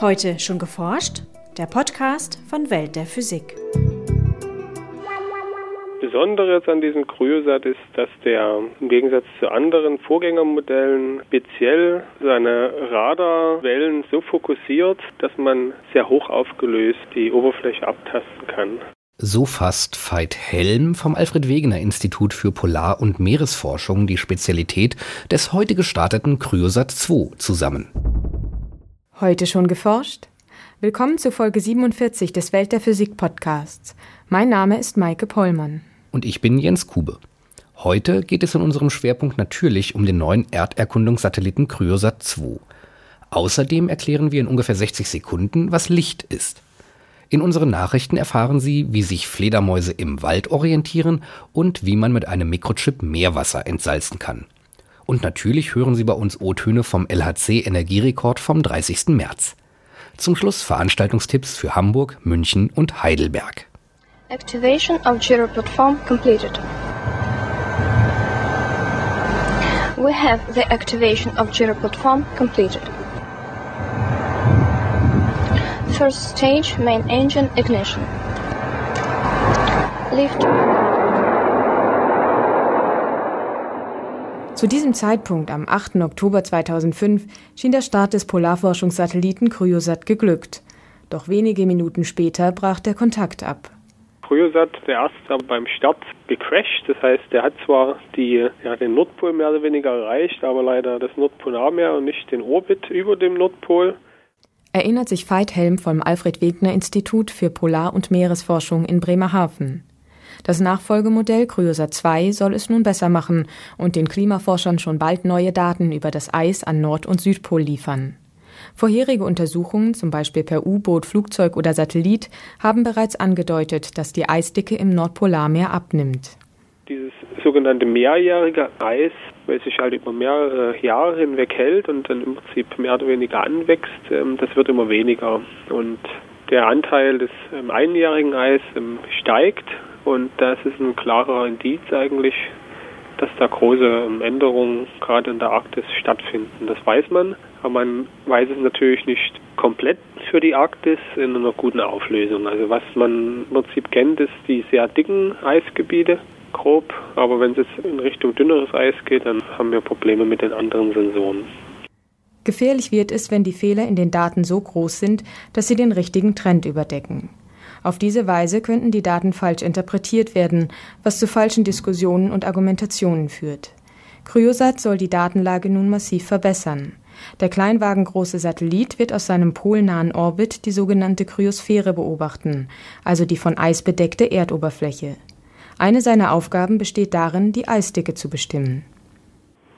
Heute schon geforscht? Der Podcast von Welt der Physik. Besonderes an diesem Kryosat ist, dass der im Gegensatz zu anderen Vorgängermodellen speziell seine Radarwellen so fokussiert, dass man sehr hoch aufgelöst die Oberfläche abtasten kann. So fasst Veit Helm vom Alfred Wegener Institut für Polar- und Meeresforschung die Spezialität des heute gestarteten Kryosat 2 zusammen. Heute schon geforscht? Willkommen zu Folge 47 des Welt der Physik Podcasts. Mein Name ist Maike Pollmann. Und ich bin Jens Kube. Heute geht es in unserem Schwerpunkt natürlich um den neuen Erderkundungssatelliten Kryosat 2. Außerdem erklären wir in ungefähr 60 Sekunden, was Licht ist. In unseren Nachrichten erfahren Sie, wie sich Fledermäuse im Wald orientieren und wie man mit einem Mikrochip Meerwasser entsalzen kann. Und natürlich hören Sie bei uns O-Töne vom LHC Energierekord vom 30. März. Zum Schluss Veranstaltungstipps für Hamburg, München und Heidelberg. Activation of Gyro platform completed. We have the activation of Gyro platform completed. First stage main engine ignition. Lift. Zu diesem Zeitpunkt, am 8. Oktober 2005, schien der Start des Polarforschungssatelliten Kryosat geglückt. Doch wenige Minuten später brach der Kontakt ab. Kryosat, der erste beim Start gecrashed. Das heißt, der hat zwar die, ja, den Nordpol mehr oder weniger erreicht, aber leider das Nordpolarmeer und nicht den Orbit über dem Nordpol. Erinnert sich Veit Helm vom Alfred Wegener Institut für Polar- und Meeresforschung in Bremerhaven. Das Nachfolgemodell Kryosat 2 soll es nun besser machen und den Klimaforschern schon bald neue Daten über das Eis an Nord- und Südpol liefern. Vorherige Untersuchungen, zum Beispiel per U-Boot, Flugzeug oder Satellit, haben bereits angedeutet, dass die Eisdicke im Nordpolarmeer abnimmt. Dieses sogenannte mehrjährige Eis, weil sich halt über mehrere Jahre hinweg hält und dann im Prinzip mehr oder weniger anwächst, ähm, das wird immer weniger. Und der Anteil des ähm, einjährigen Eis ähm, steigt und das ist ein klarer Indiz eigentlich, dass da große Änderungen gerade in der Arktis stattfinden. Das weiß man, aber man weiß es natürlich nicht komplett für die Arktis in einer guten Auflösung. Also was man im Prinzip kennt, ist die sehr dicken Eisgebiete, grob, aber wenn es jetzt in Richtung dünneres Eis geht, dann haben wir Probleme mit den anderen Sensoren. Gefährlich wird es, wenn die Fehler in den Daten so groß sind, dass sie den richtigen Trend überdecken. Auf diese Weise könnten die Daten falsch interpretiert werden, was zu falschen Diskussionen und Argumentationen führt. Kryosat soll die Datenlage nun massiv verbessern. Der kleinwagengroße Satellit wird aus seinem polnahen Orbit die sogenannte Kryosphäre beobachten, also die von Eis bedeckte Erdoberfläche. Eine seiner Aufgaben besteht darin, die Eisdicke zu bestimmen.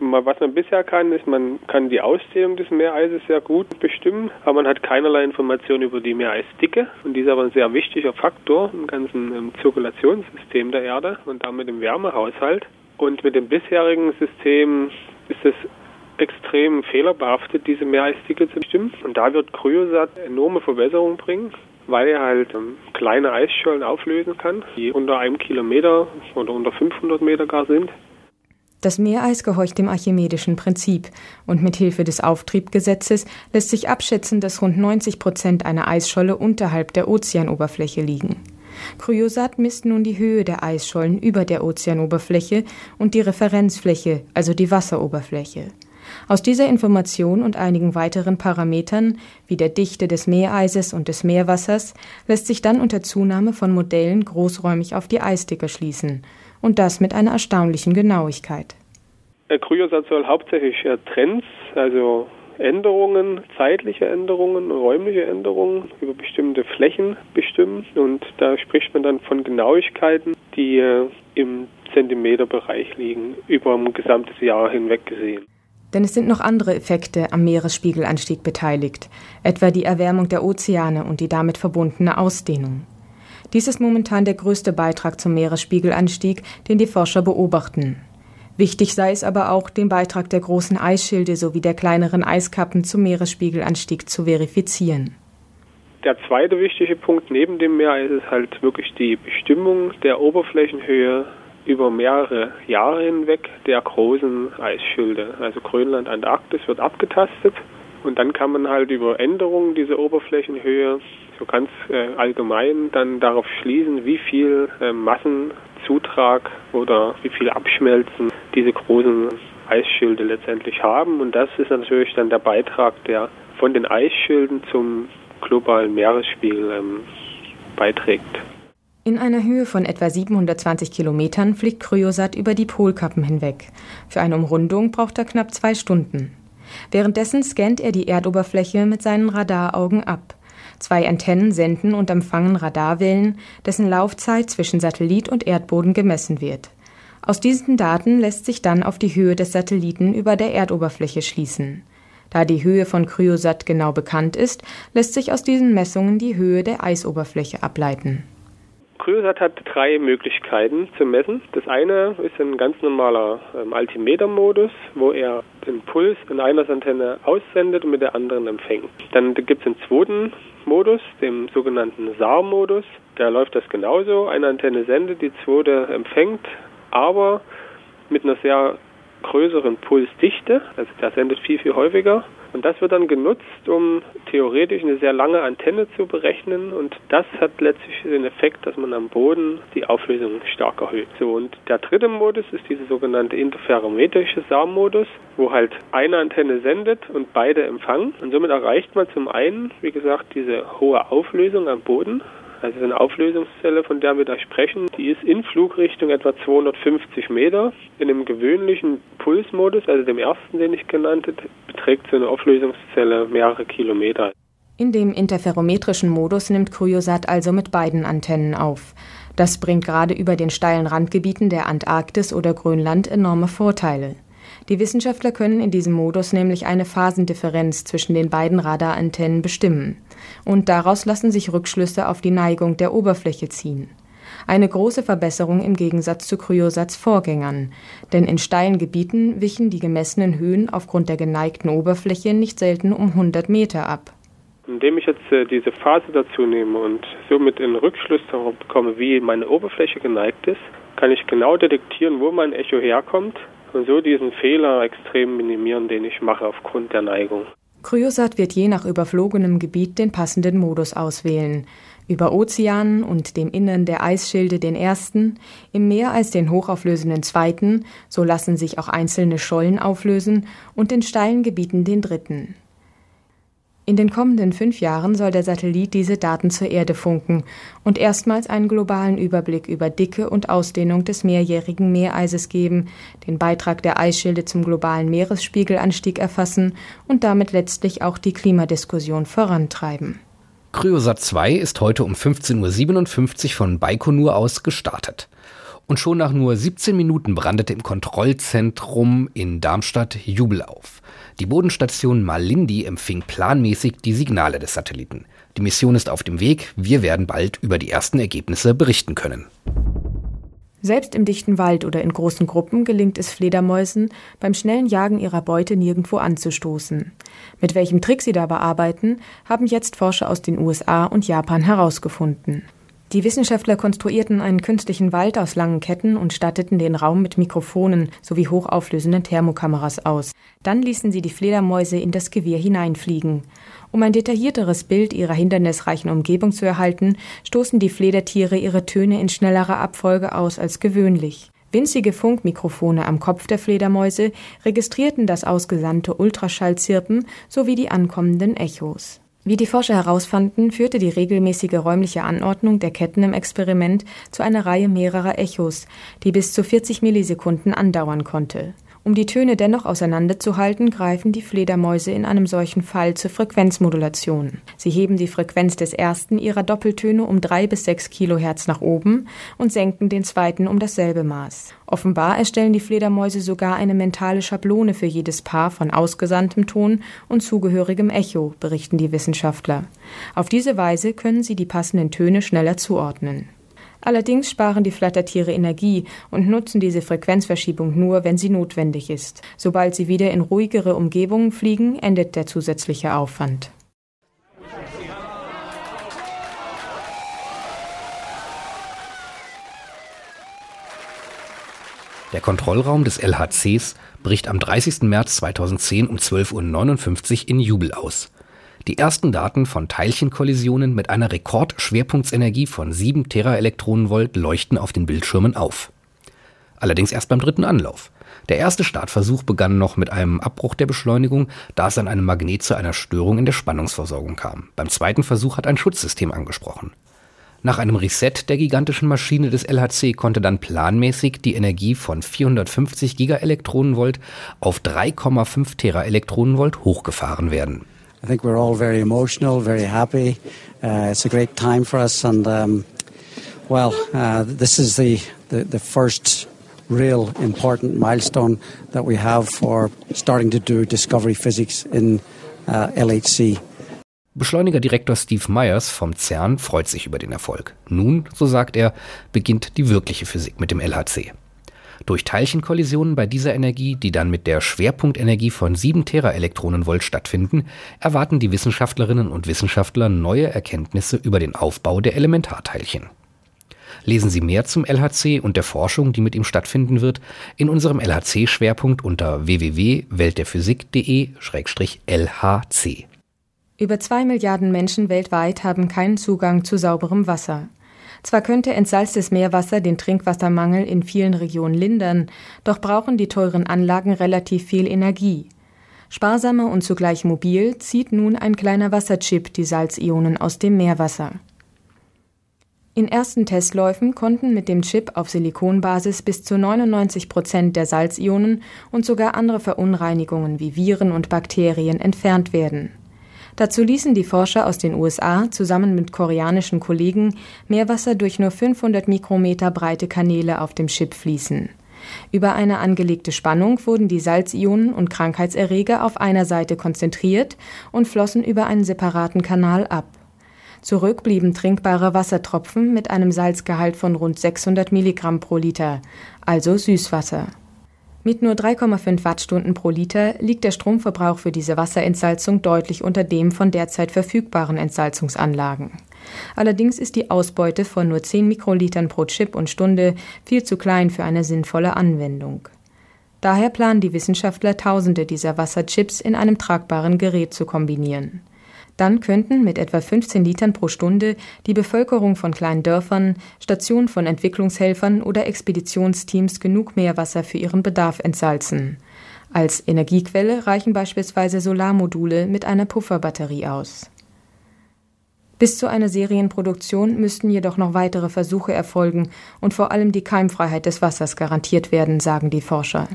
Was man bisher kann, ist, man kann die Ausdehnung des Meereises sehr gut bestimmen, aber man hat keinerlei Informationen über die Meereisdicke. Und die ist aber ein sehr wichtiger Faktor im ganzen im Zirkulationssystem der Erde und damit im Wärmehaushalt. Und mit dem bisherigen System ist es extrem fehlerbehaftet, diese Meereisdicke zu bestimmen. Und da wird Kryosat enorme Verbesserungen bringen, weil er halt ähm, kleine Eisschollen auflösen kann, die unter einem Kilometer oder unter 500 Meter gar sind. Das Meereis gehorcht dem archimedischen Prinzip und mit Hilfe des Auftriebgesetzes lässt sich abschätzen, dass rund 90 Prozent einer Eisscholle unterhalb der Ozeanoberfläche liegen. Kryosat misst nun die Höhe der Eisschollen über der Ozeanoberfläche und die Referenzfläche, also die Wasseroberfläche. Aus dieser Information und einigen weiteren Parametern, wie der Dichte des Meereises und des Meerwassers, lässt sich dann unter Zunahme von Modellen großräumig auf die Eisdicke schließen und das mit einer erstaunlichen Genauigkeit. Der Kryosat soll hauptsächlich Trends, also Änderungen, zeitliche Änderungen, räumliche Änderungen über bestimmte Flächen bestimmen und da spricht man dann von Genauigkeiten, die im Zentimeterbereich liegen, über ein gesamtes Jahr hinweg gesehen. Denn es sind noch andere Effekte am Meeresspiegelanstieg beteiligt, etwa die Erwärmung der Ozeane und die damit verbundene Ausdehnung. Dies ist momentan der größte Beitrag zum Meeresspiegelanstieg, den die Forscher beobachten. Wichtig sei es aber auch, den Beitrag der großen Eisschilde sowie der kleineren Eiskappen zum Meeresspiegelanstieg zu verifizieren. Der zweite wichtige Punkt neben dem Meer ist halt wirklich die Bestimmung der Oberflächenhöhe über mehrere Jahre hinweg der großen Eisschilde. Also Grönland, Antarktis wird abgetastet Und dann kann man halt über Änderungen dieser Oberflächenhöhe so ganz äh, allgemein dann darauf schließen, wie viel äh, Massenzutrag oder wie viel Abschmelzen diese großen Eisschilde letztendlich haben. Und das ist natürlich dann der Beitrag, der von den Eisschilden zum globalen Meeresspiegel ähm, beiträgt. In einer Höhe von etwa 720 Kilometern fliegt Kryosat über die Polkappen hinweg. Für eine Umrundung braucht er knapp zwei Stunden. Währenddessen scannt er die Erdoberfläche mit seinen Radaraugen ab. Zwei Antennen senden und empfangen Radarwellen, dessen Laufzeit zwischen Satellit und Erdboden gemessen wird. Aus diesen Daten lässt sich dann auf die Höhe des Satelliten über der Erdoberfläche schließen. Da die Höhe von Kryosat genau bekannt ist, lässt sich aus diesen Messungen die Höhe der Eisoberfläche ableiten. Kryosat hat drei Möglichkeiten zu messen. Das eine ist ein ganz normaler ähm, Altimeter-Modus, wo er den Puls in einer Antenne aussendet und mit der anderen empfängt. Dann gibt es einen zweiten Modus, dem sogenannten SAR-Modus. Da läuft das genauso. Eine Antenne sendet, die zweite empfängt, aber mit einer sehr größeren Pulsdichte. Also der sendet viel, viel häufiger. Und das wird dann genutzt, um theoretisch eine sehr lange Antenne zu berechnen. Und das hat letztlich den Effekt, dass man am Boden die Auflösung stark erhöht. So, und der dritte Modus ist dieser sogenannte interferometrische SAR-Modus, wo halt eine Antenne sendet und beide empfangen. Und somit erreicht man zum einen, wie gesagt, diese hohe Auflösung am Boden also eine Auflösungszelle, von der wir da sprechen, die ist in Flugrichtung etwa 250 Meter. In einem gewöhnlichen Pulsmodus, also dem ersten, den ich genannt habe, beträgt so eine Auflösungszelle mehrere Kilometer. In dem interferometrischen Modus nimmt Kryosat also mit beiden Antennen auf. Das bringt gerade über den steilen Randgebieten der Antarktis oder Grönland enorme Vorteile. Die Wissenschaftler können in diesem Modus nämlich eine Phasendifferenz zwischen den beiden Radarantennen bestimmen. Und daraus lassen sich Rückschlüsse auf die Neigung der Oberfläche ziehen. Eine große Verbesserung im Gegensatz zu Kryosats Vorgängern, denn in steilen Gebieten wichen die gemessenen Höhen aufgrund der geneigten Oberfläche nicht selten um 100 Meter ab. Indem ich jetzt äh, diese Phase dazu nehme und somit einen Rückschluss darauf bekomme, wie meine Oberfläche geneigt ist, kann ich genau detektieren, wo mein Echo herkommt und so diesen Fehler extrem minimieren, den ich mache aufgrund der Neigung. Kryosat wird je nach überflogenem Gebiet den passenden Modus auswählen. Über Ozeanen und dem Innern der Eisschilde den ersten, im Meer als den hochauflösenden zweiten, so lassen sich auch einzelne Schollen auflösen, und in steilen Gebieten den dritten. In den kommenden fünf Jahren soll der Satellit diese Daten zur Erde funken und erstmals einen globalen Überblick über Dicke und Ausdehnung des mehrjährigen Meereises geben, den Beitrag der Eisschilde zum globalen Meeresspiegelanstieg erfassen und damit letztlich auch die Klimadiskussion vorantreiben. Kryosat 2 ist heute um 15.57 Uhr von Baikonur aus gestartet. Und schon nach nur 17 Minuten brandete im Kontrollzentrum in Darmstadt Jubel auf. Die Bodenstation Malindi empfing planmäßig die Signale des Satelliten. Die Mission ist auf dem Weg. Wir werden bald über die ersten Ergebnisse berichten können. Selbst im dichten Wald oder in großen Gruppen gelingt es Fledermäusen, beim schnellen Jagen ihrer Beute nirgendwo anzustoßen. Mit welchem Trick sie dabei arbeiten, haben jetzt Forscher aus den USA und Japan herausgefunden. Die Wissenschaftler konstruierten einen künstlichen Wald aus langen Ketten und statteten den Raum mit Mikrofonen sowie hochauflösenden Thermokameras aus. Dann ließen sie die Fledermäuse in das Gewirr hineinfliegen. Um ein detaillierteres Bild ihrer hindernisreichen Umgebung zu erhalten, stoßen die Fledertiere ihre Töne in schnellerer Abfolge aus als gewöhnlich. Winzige Funkmikrofone am Kopf der Fledermäuse registrierten das ausgesandte Ultraschallzirpen sowie die ankommenden Echos. Wie die Forscher herausfanden, führte die regelmäßige räumliche Anordnung der Ketten im Experiment zu einer Reihe mehrerer Echos, die bis zu 40 Millisekunden andauern konnte um die Töne dennoch auseinanderzuhalten, greifen die Fledermäuse in einem solchen Fall zur Frequenzmodulation. Sie heben die Frequenz des ersten ihrer Doppeltöne um drei bis sechs Kilohertz nach oben und senken den zweiten um dasselbe Maß. Offenbar erstellen die Fledermäuse sogar eine mentale Schablone für jedes Paar von ausgesandtem Ton und zugehörigem Echo, berichten die Wissenschaftler. Auf diese Weise können sie die passenden Töne schneller zuordnen. Allerdings sparen die Flattertiere Energie und nutzen diese Frequenzverschiebung nur, wenn sie notwendig ist. Sobald sie wieder in ruhigere Umgebungen fliegen, endet der zusätzliche Aufwand. Der Kontrollraum des LHCs bricht am 30. März 2010 um 12.59 Uhr in Jubel aus. Die ersten Daten von Teilchenkollisionen mit einer Rekordschwerpunktsenergie von 7 Teraelektronenvolt leuchten auf den Bildschirmen auf. Allerdings erst beim dritten Anlauf. Der erste Startversuch begann noch mit einem Abbruch der Beschleunigung, da es an einem Magnet zu einer Störung in der Spannungsversorgung kam. Beim zweiten Versuch hat ein Schutzsystem angesprochen. Nach einem Reset der gigantischen Maschine des LHC konnte dann planmäßig die Energie von 450 Gigaelektronenvolt auf 3,5 Teraelektronenvolt hochgefahren werden. I think we're all very emotional, very happy. Uh, it's a great time for us, and um, well, uh, this is the, the, the first real important milestone that we have for starting to do discovery physics in uh, LHC. Beschleunigerdirektor Steve Myers vom CERN freut sich über den Erfolg. Nun, so sagt er, beginnt die wirkliche Physik mit dem LHC. Durch Teilchenkollisionen bei dieser Energie, die dann mit der Schwerpunktenergie von 7 Teraelektronenvolt stattfinden, erwarten die Wissenschaftlerinnen und Wissenschaftler neue Erkenntnisse über den Aufbau der Elementarteilchen. Lesen Sie mehr zum LHC und der Forschung, die mit ihm stattfinden wird, in unserem LHC-Schwerpunkt unter www.weltderphysik.de-lhc. Über zwei Milliarden Menschen weltweit haben keinen Zugang zu sauberem Wasser. Zwar könnte entsalztes Meerwasser den Trinkwassermangel in vielen Regionen lindern, doch brauchen die teuren Anlagen relativ viel Energie. Sparsamer und zugleich mobil zieht nun ein kleiner Wasserchip die Salzionen aus dem Meerwasser. In ersten Testläufen konnten mit dem Chip auf Silikonbasis bis zu 99 Prozent der Salzionen und sogar andere Verunreinigungen wie Viren und Bakterien entfernt werden. Dazu ließen die Forscher aus den USA zusammen mit koreanischen Kollegen Meerwasser durch nur 500 Mikrometer breite Kanäle auf dem Chip fließen. Über eine angelegte Spannung wurden die Salzionen und Krankheitserreger auf einer Seite konzentriert und flossen über einen separaten Kanal ab. Zurück blieben trinkbare Wassertropfen mit einem Salzgehalt von rund 600 Milligramm pro Liter, also Süßwasser. Mit nur 3,5 Wattstunden pro Liter liegt der Stromverbrauch für diese Wasserentsalzung deutlich unter dem von derzeit verfügbaren Entsalzungsanlagen. Allerdings ist die Ausbeute von nur 10 Mikrolitern pro Chip und Stunde viel zu klein für eine sinnvolle Anwendung. Daher planen die Wissenschaftler, Tausende dieser Wasserchips in einem tragbaren Gerät zu kombinieren. Dann könnten mit etwa 15 Litern pro Stunde die Bevölkerung von kleinen Dörfern, Stationen von Entwicklungshelfern oder Expeditionsteams genug Meerwasser für ihren Bedarf entsalzen. Als Energiequelle reichen beispielsweise Solarmodule mit einer Pufferbatterie aus bis zu einer Serienproduktion müssten jedoch noch weitere Versuche erfolgen und vor allem die Keimfreiheit des Wassers garantiert werden, sagen die Forscher.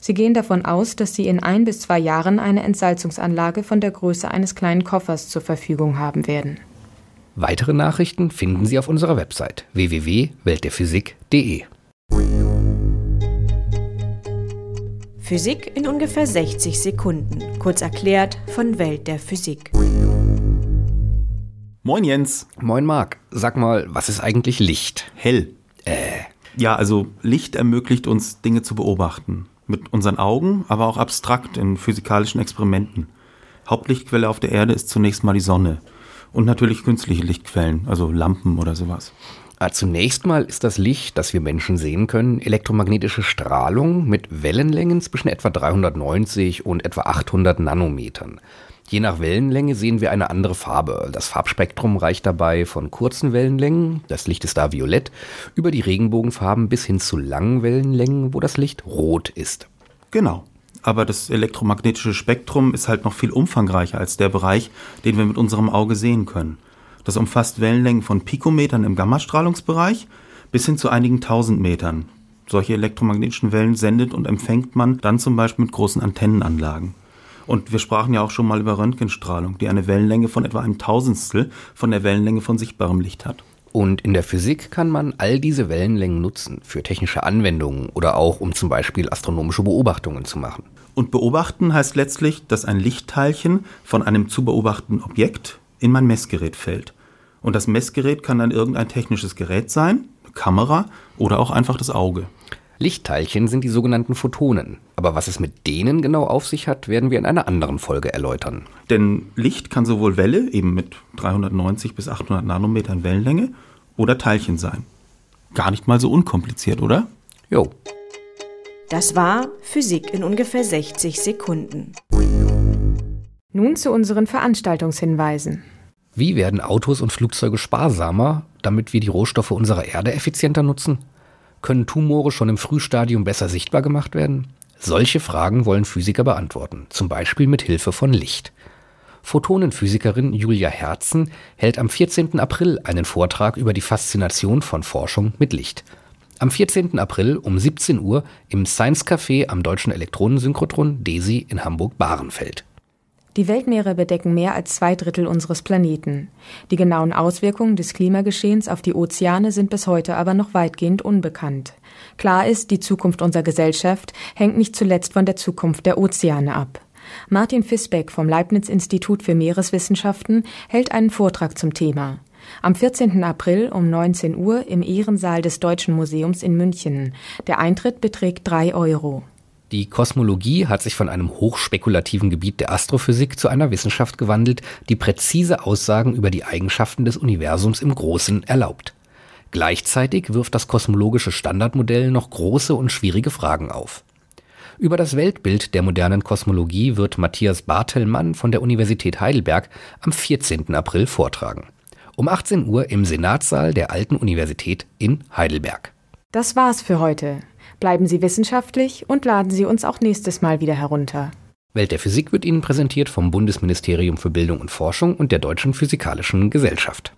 Sie gehen davon aus, dass sie in ein bis zwei Jahren eine Entsalzungsanlage von der Größe eines kleinen Koffers zur Verfügung haben werden. Weitere Nachrichten finden Sie auf unserer Website www.weltderphysik.de. Physik in ungefähr 60 Sekunden. Kurz erklärt von Welt der Physik. Moin Jens. Moin Marc. Sag mal, was ist eigentlich Licht? Hell. Äh. Ja, also Licht ermöglicht uns Dinge zu beobachten. Mit unseren Augen, aber auch abstrakt in physikalischen Experimenten. Hauptlichtquelle auf der Erde ist zunächst mal die Sonne. Und natürlich künstliche Lichtquellen, also Lampen oder sowas. Ah, zunächst mal ist das Licht, das wir Menschen sehen können, elektromagnetische Strahlung mit Wellenlängen zwischen etwa 390 und etwa 800 Nanometern. Je nach Wellenlänge sehen wir eine andere Farbe. Das Farbspektrum reicht dabei von kurzen Wellenlängen, das Licht ist da violett, über die Regenbogenfarben bis hin zu langen Wellenlängen, wo das Licht rot ist. Genau. Aber das elektromagnetische Spektrum ist halt noch viel umfangreicher als der Bereich, den wir mit unserem Auge sehen können. Das umfasst Wellenlängen von Pikometern im Gammastrahlungsbereich bis hin zu einigen tausend Metern. Solche elektromagnetischen Wellen sendet und empfängt man dann zum Beispiel mit großen Antennenanlagen. Und wir sprachen ja auch schon mal über Röntgenstrahlung, die eine Wellenlänge von etwa einem Tausendstel von der Wellenlänge von sichtbarem Licht hat. Und in der Physik kann man all diese Wellenlängen nutzen für technische Anwendungen oder auch um zum Beispiel astronomische Beobachtungen zu machen. Und beobachten heißt letztlich, dass ein Lichtteilchen von einem zu beobachtenden Objekt in mein Messgerät fällt. Und das Messgerät kann dann irgendein technisches Gerät sein, eine Kamera oder auch einfach das Auge. Lichtteilchen sind die sogenannten Photonen. Aber was es mit denen genau auf sich hat, werden wir in einer anderen Folge erläutern. Denn Licht kann sowohl Welle, eben mit 390 bis 800 Nanometern Wellenlänge, oder Teilchen sein. Gar nicht mal so unkompliziert, oder? Jo. Das war Physik in ungefähr 60 Sekunden. Nun zu unseren Veranstaltungshinweisen. Wie werden Autos und Flugzeuge sparsamer, damit wir die Rohstoffe unserer Erde effizienter nutzen? Können Tumore schon im Frühstadium besser sichtbar gemacht werden? Solche Fragen wollen Physiker beantworten, zum Beispiel mit Hilfe von Licht. Photonenphysikerin Julia Herzen hält am 14. April einen Vortrag über die Faszination von Forschung mit Licht. Am 14. April um 17 Uhr im Science Café am Deutschen Elektronensynchrotron DESI in Hamburg-Bahrenfeld. Die Weltmeere bedecken mehr als zwei Drittel unseres Planeten. Die genauen Auswirkungen des Klimageschehens auf die Ozeane sind bis heute aber noch weitgehend unbekannt. Klar ist, die Zukunft unserer Gesellschaft hängt nicht zuletzt von der Zukunft der Ozeane ab. Martin Fisbeck vom Leibniz Institut für Meereswissenschaften hält einen Vortrag zum Thema. Am 14. April um 19 Uhr im Ehrensaal des Deutschen Museums in München. Der Eintritt beträgt drei Euro. Die Kosmologie hat sich von einem hochspekulativen Gebiet der Astrophysik zu einer Wissenschaft gewandelt, die präzise Aussagen über die Eigenschaften des Universums im Großen erlaubt. Gleichzeitig wirft das kosmologische Standardmodell noch große und schwierige Fragen auf. Über das Weltbild der modernen Kosmologie wird Matthias Bartelmann von der Universität Heidelberg am 14. April vortragen. Um 18 Uhr im Senatssaal der Alten Universität in Heidelberg. Das war's für heute. Bleiben Sie wissenschaftlich und laden Sie uns auch nächstes Mal wieder herunter. Welt der Physik wird Ihnen präsentiert vom Bundesministerium für Bildung und Forschung und der Deutschen Physikalischen Gesellschaft.